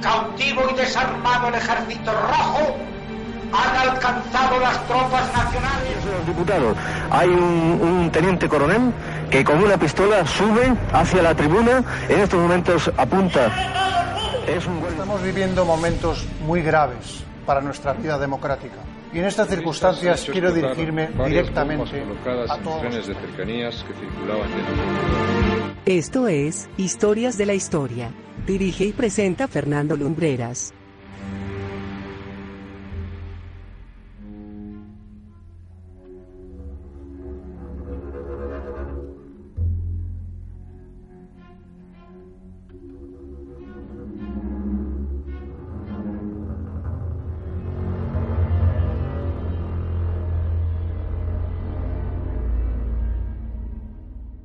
cautivo y desarmado el ejército rojo, han alcanzado las tropas nacionales. Diputados, hay un, un, teniente coronel que con una pistola sube hacia la tribuna, en estos momentos apunta. Es un... Estamos viviendo momentos muy graves para nuestra vida democrática. Y en estas circunstancias quiero dirigirme directamente a todos. de cercanías que circulaban Esto es Historias de la Historia. Dirige y presenta Fernando Lumbreras.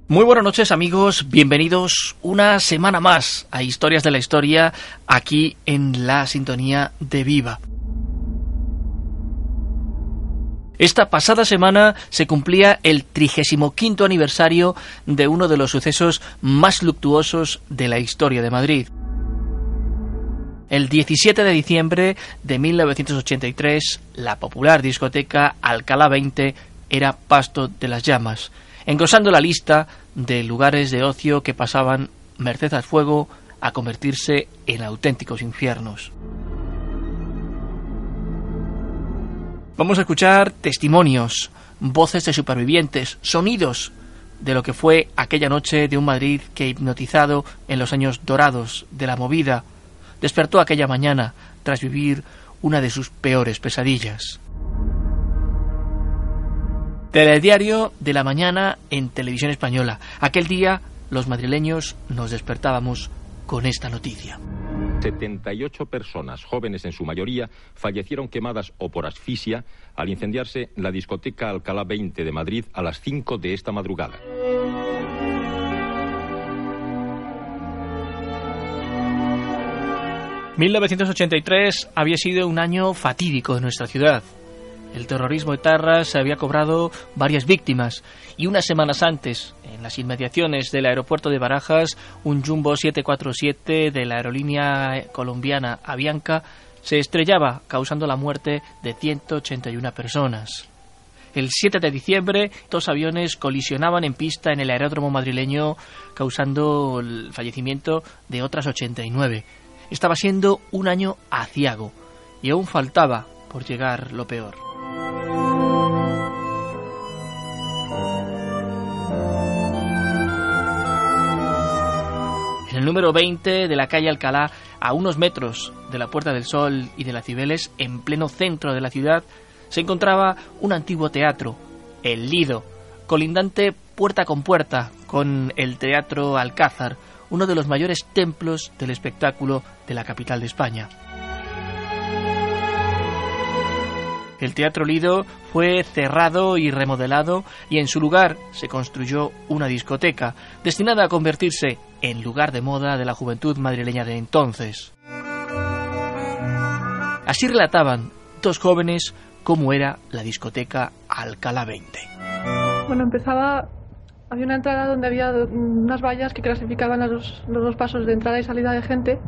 Muy buenas noches amigos, bienvenidos una semana más a Historias de la Historia aquí en la sintonía de Viva. Esta pasada semana se cumplía el 35 aniversario de uno de los sucesos más luctuosos de la historia de Madrid. El 17 de diciembre de 1983, la popular discoteca Alcalá 20 era pasto de las llamas engrosando la lista de lugares de ocio que pasaban, merced al fuego, a convertirse en auténticos infiernos. Vamos a escuchar testimonios, voces de supervivientes, sonidos de lo que fue aquella noche de un Madrid que, hipnotizado en los años dorados de la movida, despertó aquella mañana tras vivir una de sus peores pesadillas. Telediario de la mañana en televisión española. Aquel día los madrileños nos despertábamos con esta noticia. 78 personas, jóvenes en su mayoría, fallecieron quemadas o por asfixia al incendiarse la discoteca Alcalá 20 de Madrid a las 5 de esta madrugada. ...1983 había sido un año fatídico en nuestra ciudad. El terrorismo etarra se había cobrado varias víctimas y unas semanas antes, en las inmediaciones del aeropuerto de Barajas, un Jumbo 747 de la aerolínea colombiana Avianca se estrellaba, causando la muerte de 181 personas. El 7 de diciembre, dos aviones colisionaban en pista en el aeródromo madrileño, causando el fallecimiento de otras 89. Estaba siendo un año aciago y aún faltaba por llegar lo peor. Número 20 de la calle Alcalá, a unos metros de la Puerta del Sol y de la Cibeles, en pleno centro de la ciudad, se encontraba un antiguo teatro, el Lido, colindante puerta con puerta con el Teatro Alcázar, uno de los mayores templos del espectáculo de la capital de España. El Teatro Lido fue cerrado y remodelado y en su lugar se construyó una discoteca destinada a convertirse en lugar de moda de la juventud madrileña de entonces. Así relataban dos jóvenes cómo era la discoteca Alcalá 20. Bueno, empezaba, había una entrada donde había unas vallas que clasificaban los, los dos pasos de entrada y salida de gente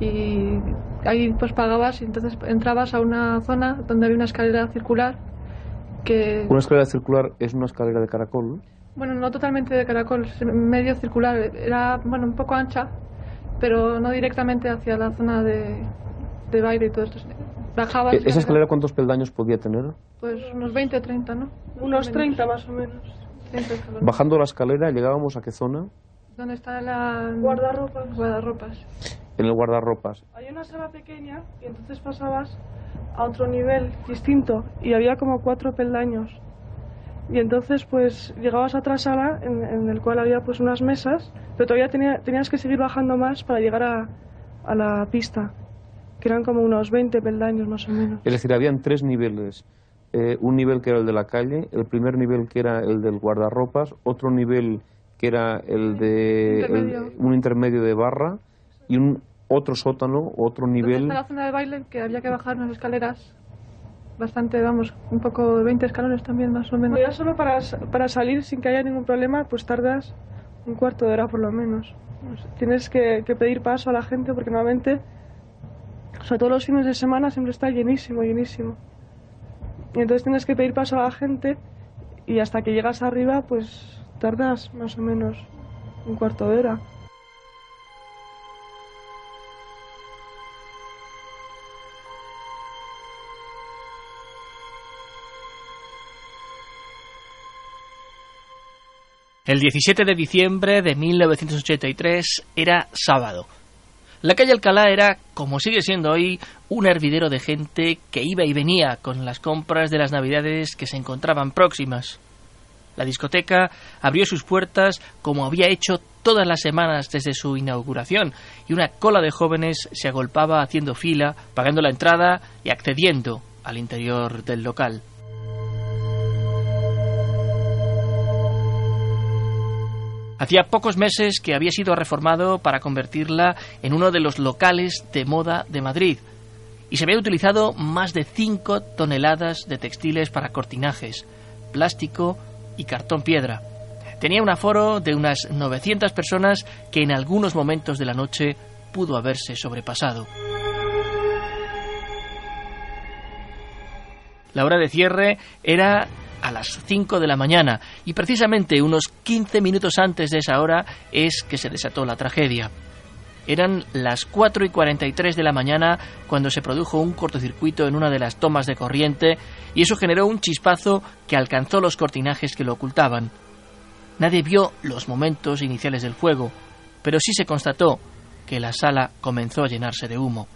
y ahí pues pagabas y entonces entrabas a una zona donde había una escalera circular que... Una escalera circular es una escalera de caracol, ¿no? Bueno, no totalmente de caracol, medio circular, era bueno un poco ancha, pero no directamente hacia la zona de, de baile y todo esto. Bajabas... ¿E-, ¿Esa escalera cuántos peldaños podía tener? Pues unos 20 o 30, ¿no? Unos 30 más o menos. Bajando la escalera llegábamos a qué zona? ¿Dónde está la guardarropas? Guardarropas en el guardarropas. Hay una sala pequeña y entonces pasabas a otro nivel distinto y había como cuatro peldaños. Y entonces pues llegabas a otra sala en, en el cual había pues unas mesas, pero todavía tenía, tenías que seguir bajando más para llegar a, a la pista, que eran como unos 20 peldaños más o menos. Es decir, habían tres niveles. Eh, un nivel que era el de la calle, el primer nivel que era el del guardarropas, otro nivel que era el de Intermedio. el- un intermedio de barra y un otro sótano, otro ¿Dónde nivel. la zona de baile? Que había que bajar unas escaleras bastante, vamos, un poco de 20 escalones también más o menos. Ya solo para, para salir sin que haya ningún problema, pues tardas un cuarto de hora por lo menos. Pues tienes que, que pedir paso a la gente porque normalmente sobre todo los fines de semana siempre está llenísimo, llenísimo. Y entonces tienes que pedir paso a la gente y hasta que llegas arriba pues tardas más o menos un cuarto de hora. El 17 de diciembre de 1983 era sábado. La calle Alcalá era, como sigue siendo hoy, un hervidero de gente que iba y venía con las compras de las Navidades que se encontraban próximas. La discoteca abrió sus puertas como había hecho todas las semanas desde su inauguración, y una cola de jóvenes se agolpaba haciendo fila, pagando la entrada y accediendo al interior del local. Hacía pocos meses que había sido reformado para convertirla en uno de los locales de moda de Madrid y se había utilizado más de 5 toneladas de textiles para cortinajes, plástico y cartón piedra. Tenía un aforo de unas 900 personas que en algunos momentos de la noche pudo haberse sobrepasado. La hora de cierre era a las 5 de la mañana y precisamente unos 15 minutos antes de esa hora es que se desató la tragedia. Eran las 4 y 43 de la mañana cuando se produjo un cortocircuito en una de las tomas de corriente y eso generó un chispazo que alcanzó los cortinajes que lo ocultaban. Nadie vio los momentos iniciales del fuego, pero sí se constató que la sala comenzó a llenarse de humo.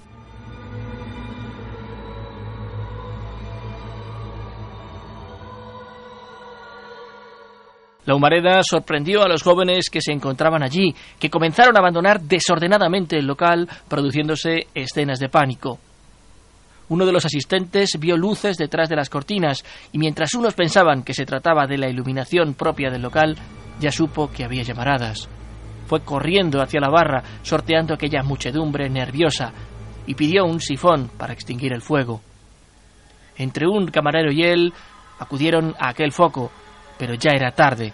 La humareda sorprendió a los jóvenes que se encontraban allí, que comenzaron a abandonar desordenadamente el local, produciéndose escenas de pánico. Uno de los asistentes vio luces detrás de las cortinas y mientras unos pensaban que se trataba de la iluminación propia del local, ya supo que había llamaradas. Fue corriendo hacia la barra, sorteando aquella muchedumbre nerviosa, y pidió un sifón para extinguir el fuego. Entre un camarero y él acudieron a aquel foco, pero ya era tarde.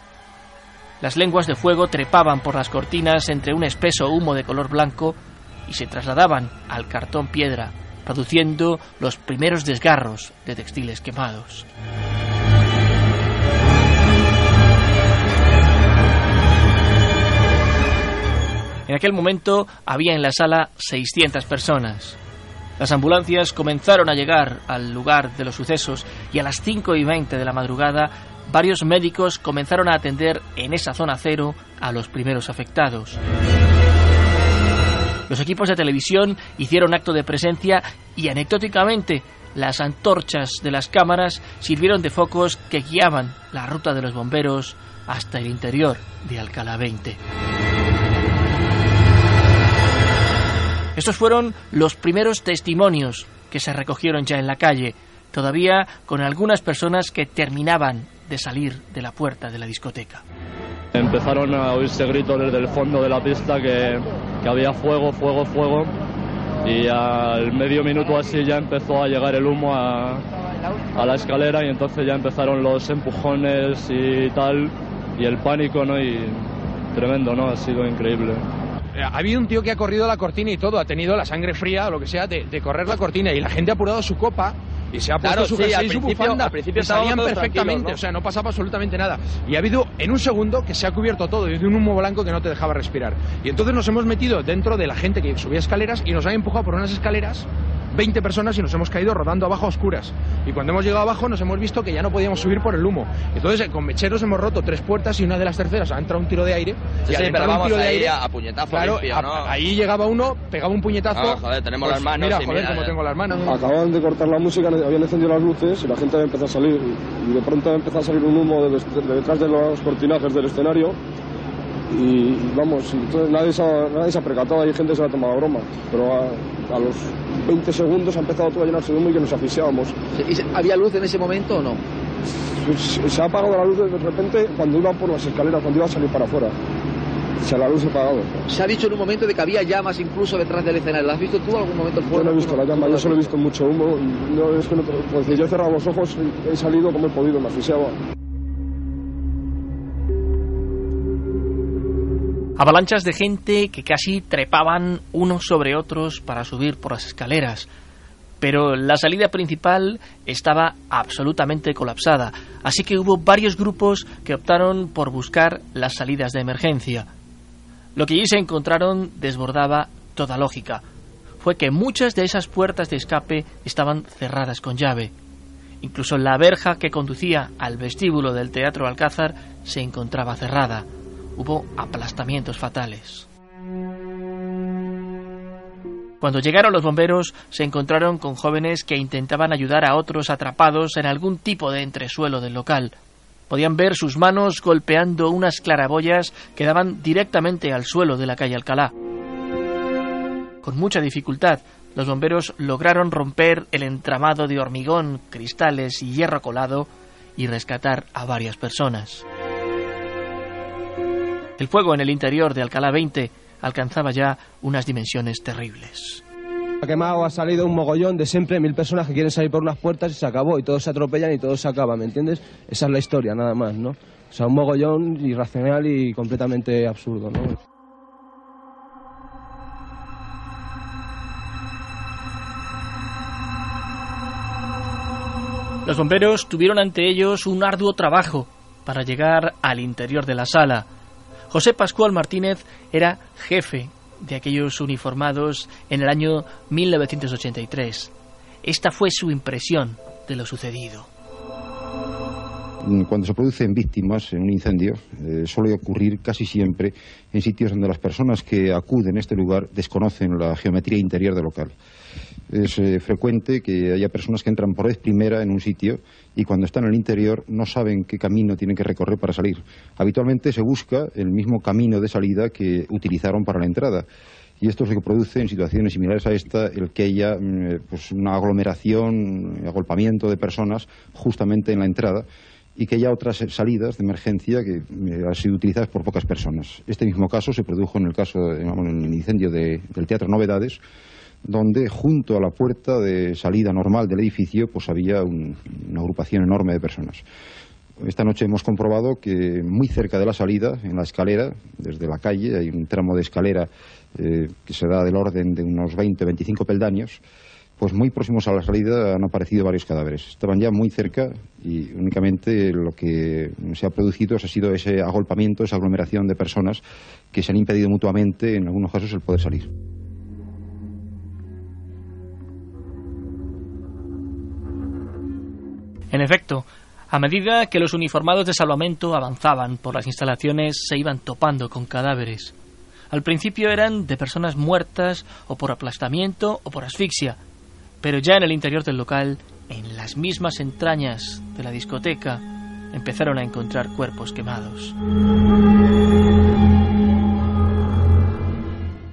Las lenguas de fuego trepaban por las cortinas entre un espeso humo de color blanco y se trasladaban al cartón piedra, produciendo los primeros desgarros de textiles quemados. En aquel momento había en la sala 600 personas. Las ambulancias comenzaron a llegar al lugar de los sucesos y a las 5 y 20 de la madrugada varios médicos comenzaron a atender en esa zona cero a los primeros afectados. Los equipos de televisión hicieron acto de presencia y anecdóticamente las antorchas de las cámaras sirvieron de focos que guiaban la ruta de los bomberos hasta el interior de Alcalá 20. Estos fueron los primeros testimonios que se recogieron ya en la calle, todavía con algunas personas que terminaban de salir de la puerta de la discoteca. Empezaron a oírse gritos desde el fondo de la pista que, que había fuego, fuego, fuego y al medio minuto así ya empezó a llegar el humo a, a, la escalera y entonces ya empezaron los empujones y tal y el pánico, ¿no? Y tremendo, ¿no? Ha sido increíble. Ha habido un tío que ha corrido la cortina y todo, ha tenido la sangre fría o lo que sea de, de correr la cortina y la gente ha apurado su copa y se ha puesto Claro, su jersey y su bufanda al principio y salían perfectamente, ¿no? o sea, no pasaba absolutamente nada. Y ha habido en un segundo que se ha cubierto todo y de un humo blanco que no te dejaba respirar. Y entonces nos hemos metido dentro de la gente que subía escaleras y nos han empujado por unas escaleras 20 personas y nos hemos caído rodando abajo a oscuras. Y cuando hemos llegado abajo nos hemos visto que ya no podíamos subir por el humo. Entonces eh, con mecheros hemos roto tres puertas y una de las terceras ha entrado un tiro de aire. Sí, y sí, pero un vamos tiro de ahí aire, a, puñetazo Claro, limpio, a- ¿no? ahí llegaba uno, pegaba un puñetazo. Ah, joder, tenemos pues las manos Mira, joder, mira, como eh. tengo las manos. Acababan de cortar la música, habían encendido las luces y la gente había empezado a salir. Y de pronto ha empezado a salir un humo de, de detrás de los cortinajes del escenario. Y vamos, entonces nadie se, ha, nadie se ha percatado, hay gente que se ha tomado a broma. Pero a, los 20 segundos ha empezado todo a llenarse de humo y que nos asfixiábamos. ¿Y se- ¿Había luz en ese momento o no? Se, se ha apagado la luz de repente cuando iban por las escaleras, cuando iba a salir para afuera. Se la luz se ha apagado. Se ha dicho en un momento de que había llamas incluso detrás del escenario. ¿Lo has visto tú algún momento el Yo fuego? no he visto la llama, yo solo he visto mucho humo. No, es que no, pues, yo he cerrado los ojos, y he salido como he podido, me asfixiaba. Avalanchas de gente que casi trepaban unos sobre otros para subir por las escaleras. Pero la salida principal estaba absolutamente colapsada, así que hubo varios grupos que optaron por buscar las salidas de emergencia. Lo que allí se encontraron desbordaba toda lógica. Fue que muchas de esas puertas de escape estaban cerradas con llave. Incluso la verja que conducía al vestíbulo del Teatro Alcázar se encontraba cerrada hubo aplastamientos fatales. Cuando llegaron los bomberos se encontraron con jóvenes que intentaban ayudar a otros atrapados en algún tipo de entresuelo del local. Podían ver sus manos golpeando unas claraboyas que daban directamente al suelo de la calle Alcalá. Con mucha dificultad, los bomberos lograron romper el entramado de hormigón, cristales y hierro colado y rescatar a varias personas. El fuego en el interior de Alcalá 20 alcanzaba ya unas dimensiones terribles. Ha quemado, ha salido un mogollón de siempre mil personas que quieren salir por unas puertas y se acabó, y todos se atropellan y todo se acaba, ¿me entiendes? Esa es la historia, nada más, ¿no? O sea, un mogollón irracional y completamente absurdo, ¿no? Los bomberos tuvieron ante ellos un arduo trabajo para llegar al interior de la sala. José Pascual Martínez era jefe de aquellos uniformados en el año 1983. Esta fue su impresión de lo sucedido. Cuando se producen víctimas en un incendio, eh, suele ocurrir casi siempre en sitios donde las personas que acuden a este lugar desconocen la geometría interior del local. Es eh, frecuente que haya personas que entran por vez primera en un sitio y cuando están en el interior no saben qué camino tienen que recorrer para salir. Habitualmente se busca el mismo camino de salida que utilizaron para la entrada. Y esto es lo que produce en situaciones similares a esta el que haya mm, pues, una aglomeración, agolpamiento de personas justamente en la entrada y que haya otras salidas de emergencia que eh, han sido utilizadas por pocas personas. Este mismo caso se produjo en el caso, en el incendio del Teatro Novedades, donde junto a la puerta de salida normal del edificio pues había una agrupación enorme de personas. Esta noche hemos comprobado que muy cerca de la salida, en la escalera, desde la calle, hay un tramo de escalera eh, que se da del orden de unos 20-25 peldaños, pues muy próximos a la salida han aparecido varios cadáveres. Estaban ya muy cerca y únicamente lo que se ha producido ha sido ese agolpamiento, esa aglomeración de personas que se han impedido mutuamente, en algunos casos, el poder salir. En efecto, a medida que los uniformados de salvamento avanzaban por las instalaciones, se iban topando con cadáveres. Al principio eran de personas muertas o por aplastamiento o por asfixia, pero ya en el interior del local, en las mismas entrañas de la discoteca, empezaron a encontrar cuerpos quemados.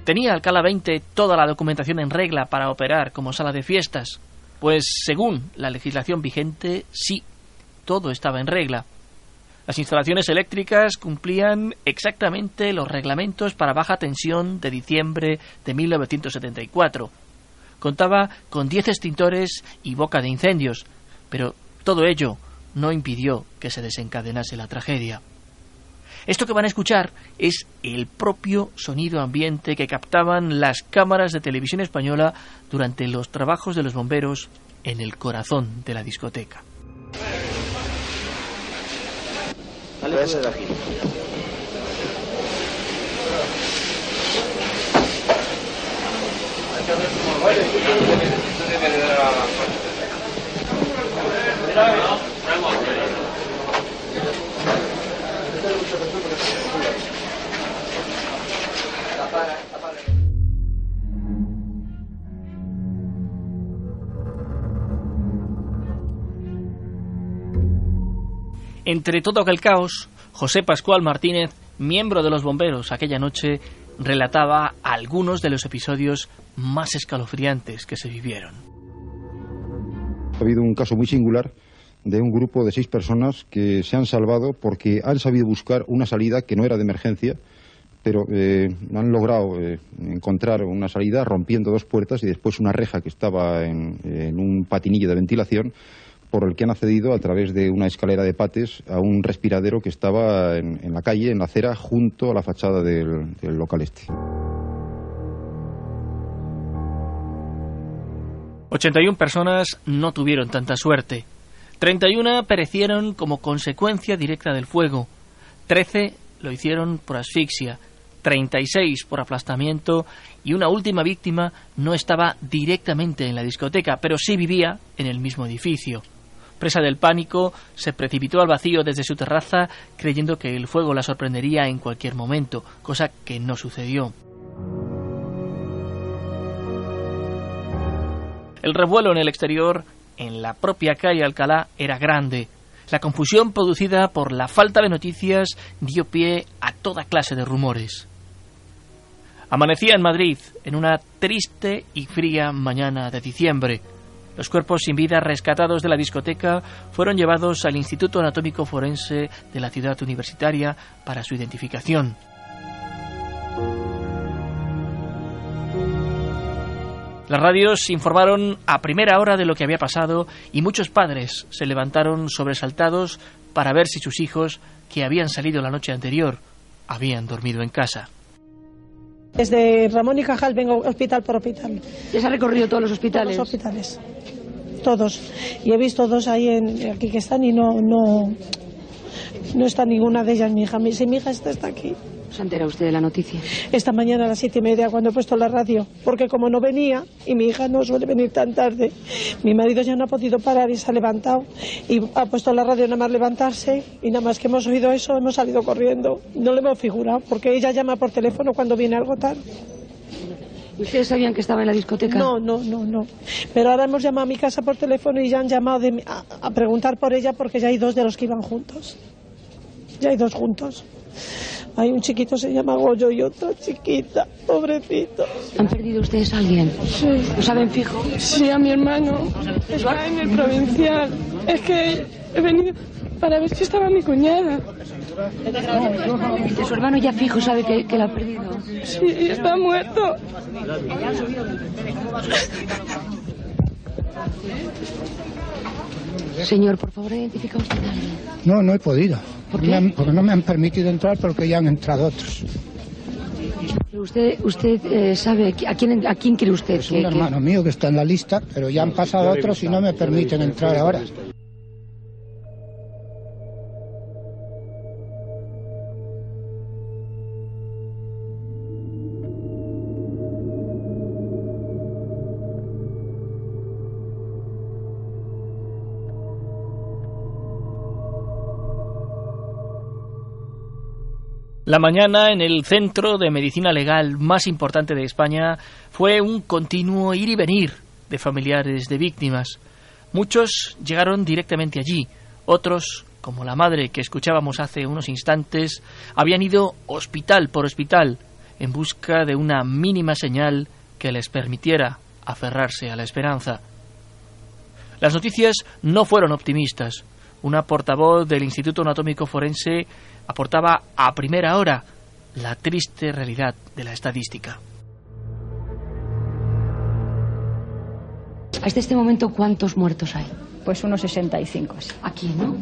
¿Tenía Alcalá 20 toda la documentación en regla para operar como sala de fiestas? Pues según la legislación vigente, sí, todo estaba en regla. Las instalaciones eléctricas cumplían exactamente los reglamentos para baja tensión de diciembre de 1974. Contaba con 10 extintores y boca de incendios, pero todo ello no impidió que se desencadenase la tragedia. Esto que van a escuchar es el propio sonido ambiente que captaban las cámaras de televisión española durante los trabajos de los bomberos en el corazón de la discoteca. Entre todo aquel caos, José Pascual Martínez, miembro de los bomberos aquella noche, relataba algunos de los episodios más escalofriantes que se vivieron. Ha habido un caso muy singular de un grupo de seis personas que se han salvado porque han sabido buscar una salida que no era de emergencia, pero eh, han logrado eh, encontrar una salida rompiendo dos puertas y después una reja que estaba en un patinillo de ventilación por el que han accedido a través de una escalera de pates a un respiradero que estaba en, la calle, en la acera, junto a la fachada del, del local este. 81 personas no tuvieron tanta suerte. 31 perecieron como consecuencia directa del fuego. 13 lo hicieron por asfixia. 36 por aplastamiento y una última víctima no estaba directamente en la discoteca, pero sí vivía en el mismo edificio. Presa del pánico, se precipitó al vacío desde su terraza creyendo que el fuego la sorprendería en cualquier momento, cosa que no sucedió. El revuelo en el exterior, en la propia calle Alcalá, era grande. La confusión producida por la falta de noticias dio pie a toda clase de rumores. Amanecía en Madrid en una triste y fría mañana de diciembre. Los cuerpos sin vida rescatados de la discoteca fueron llevados al Instituto Anatómico Forense de la ciudad universitaria para su identificación. Las radios informaron a primera hora de lo que había pasado y muchos padres se levantaron sobresaltados para ver si sus hijos, que habían salido la noche anterior, habían dormido en casa. Desde Ramón y Cajal vengo hospital por hospital. ¿Ya se ha recorrido todos los hospitales? Todos los hospitales. Todos. Y he visto dos ahí en, aquí que están y no, no, no está ninguna de ellas mi hija. Mi, mi hija está, está aquí. ¿Se entera usted de la noticia? Esta mañana a las siete y media cuando he puesto la radio, porque como no venía y mi hija no suele venir tan tarde, mi marido ya no ha podido parar y se ha levantado y ha puesto la radio nada más levantarse y nada más que hemos oído eso hemos salido corriendo. No le hemos figurado porque ella llama por teléfono cuando viene algo tarde. ¿Ustedes sabían que estaba en la discoteca? No, no, no, no. Pero ahora hemos llamado a mi casa por teléfono y ya han llamado a preguntar por ella porque ya hay dos de los que iban juntos. Ya hay dos juntos. Hay un chiquito se llama Goyo y otra chiquita, pobrecito. ¿Han perdido ustedes a alguien? Sí. ¿Lo saben fijo? Sí, a mi hermano. Está en el provincial. Es que he venido para ver si estaba mi cuñada. ¿Y su hermano ya fijo sabe que, que la ha perdido? Sí, está muerto. Señor, por favor, identifica usted a alguien. No, no he podido. porque no me han permitido entrar porque ya han entrado otros. ¿Usted, usted eh, sabe a quién, a quién cree usted? Es un hermano mío que está en la lista, pero ya han pasado otros y no me permiten entrar ahora. La mañana en el centro de medicina legal más importante de España fue un continuo ir y venir de familiares de víctimas. Muchos llegaron directamente allí, otros, como la madre que escuchábamos hace unos instantes, habían ido hospital por hospital en busca de una mínima señal que les permitiera aferrarse a la esperanza. Las noticias no fueron optimistas. Una portavoz del Instituto Anatómico Forense aportaba a primera hora la triste realidad de la estadística. Hasta este momento, ¿cuántos muertos hay? Pues unos 65. Aquí, ¿no?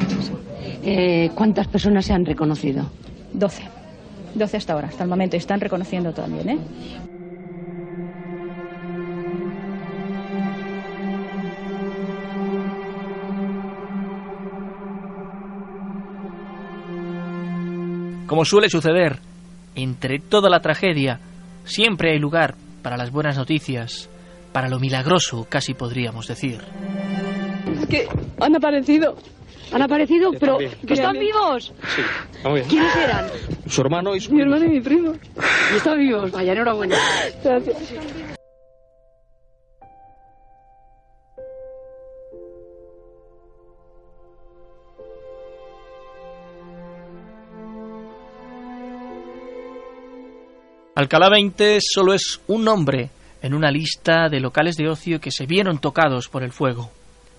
Eh, ¿Cuántas personas se han reconocido? 12. 12 hasta ahora, hasta el momento. Y están reconociendo también, ¿eh? Como suele suceder, entre toda la tragedia, siempre hay lugar para las buenas noticias, para lo milagroso, casi podríamos decir. Es que han aparecido. ¿Han aparecido? ¿Pero que están vivos? Sí, bien. ¿Quiénes eran? Su hermano y su... Mi hermano y mi primo. ¿Y están vivos? Vaya, enhorabuena. Gracias. Alcalá 20 solo es un nombre en una lista de locales de ocio que se vieron tocados por el fuego.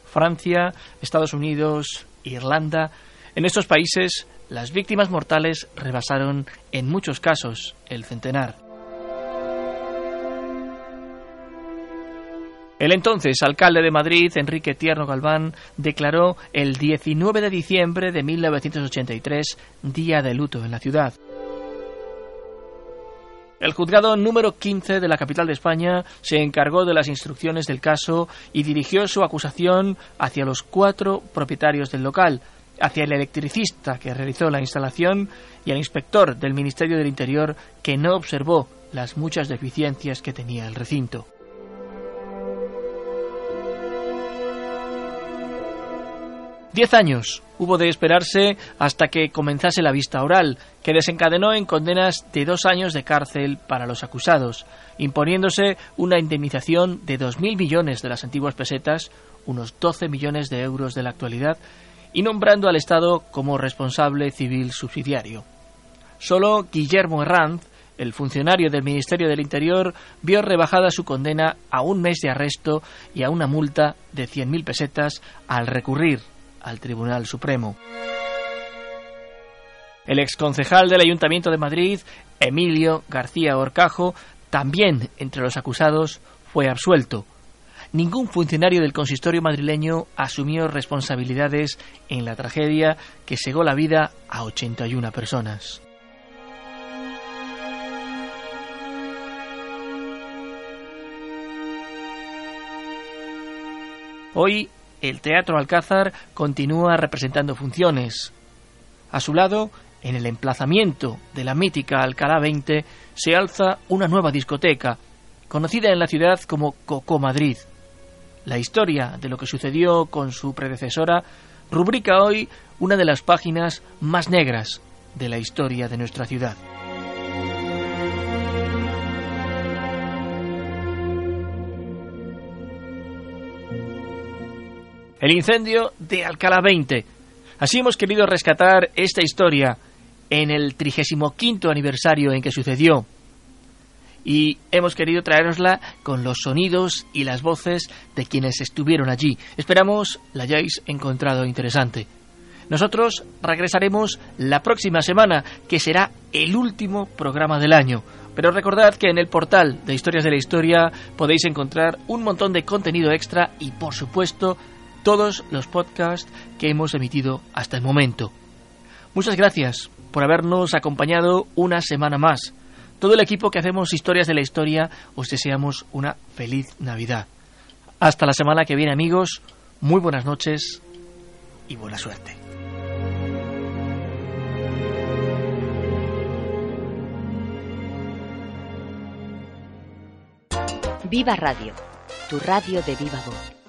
Francia, Estados Unidos, Irlanda. En estos países, las víctimas mortales rebasaron en muchos casos el centenar. El entonces alcalde de Madrid, Enrique Tierno Galván, declaró el 19 de diciembre de 1983 día de luto en la ciudad. El juzgado número 15 de la capital de España se encargó de las instrucciones del caso y dirigió su acusación hacia los cuatro propietarios del local, hacia el electricista que realizó la instalación y al inspector del Ministerio del Interior que no observó las muchas deficiencias que tenía el recinto. Diez años hubo de esperarse hasta que comenzase la vista oral, que desencadenó en condenas de dos años de cárcel para los acusados, imponiéndose una indemnización de dos mil millones de las antiguas pesetas, unos doce millones de euros de la actualidad, y nombrando al Estado como responsable civil subsidiario. Solo Guillermo Herranz, el funcionario del Ministerio del Interior, vio rebajada su condena a un mes de arresto y a una multa de cien mil pesetas al recurrir al Tribunal Supremo. El exconcejal del Ayuntamiento de Madrid, Emilio García Orcajo, también entre los acusados, fue absuelto. Ningún funcionario del consistorio madrileño asumió responsabilidades en la tragedia que cegó la vida a 81 personas. Hoy el Teatro Alcázar continúa representando funciones. A su lado, en el emplazamiento de la mítica Alcalá 20, se alza una nueva discoteca, conocida en la ciudad como Coco Madrid. La historia de lo que sucedió con su predecesora rubrica hoy una de las páginas más negras de la historia de nuestra ciudad. El incendio de Alcalá 20. Así hemos querido rescatar esta historia en el 35 aniversario en que sucedió. Y hemos querido traerosla con los sonidos y las voces de quienes estuvieron allí. Esperamos la hayáis encontrado interesante. Nosotros regresaremos la próxima semana, que será el último programa del año. Pero recordad que en el portal de Historias de la Historia podéis encontrar un montón de contenido extra y, por supuesto, todos los podcasts que hemos emitido hasta el momento. Muchas gracias por habernos acompañado una semana más. Todo el equipo que hacemos Historias de la Historia os deseamos una feliz Navidad. Hasta la semana que viene amigos, muy buenas noches y buena suerte. Viva Radio, tu radio de viva voz.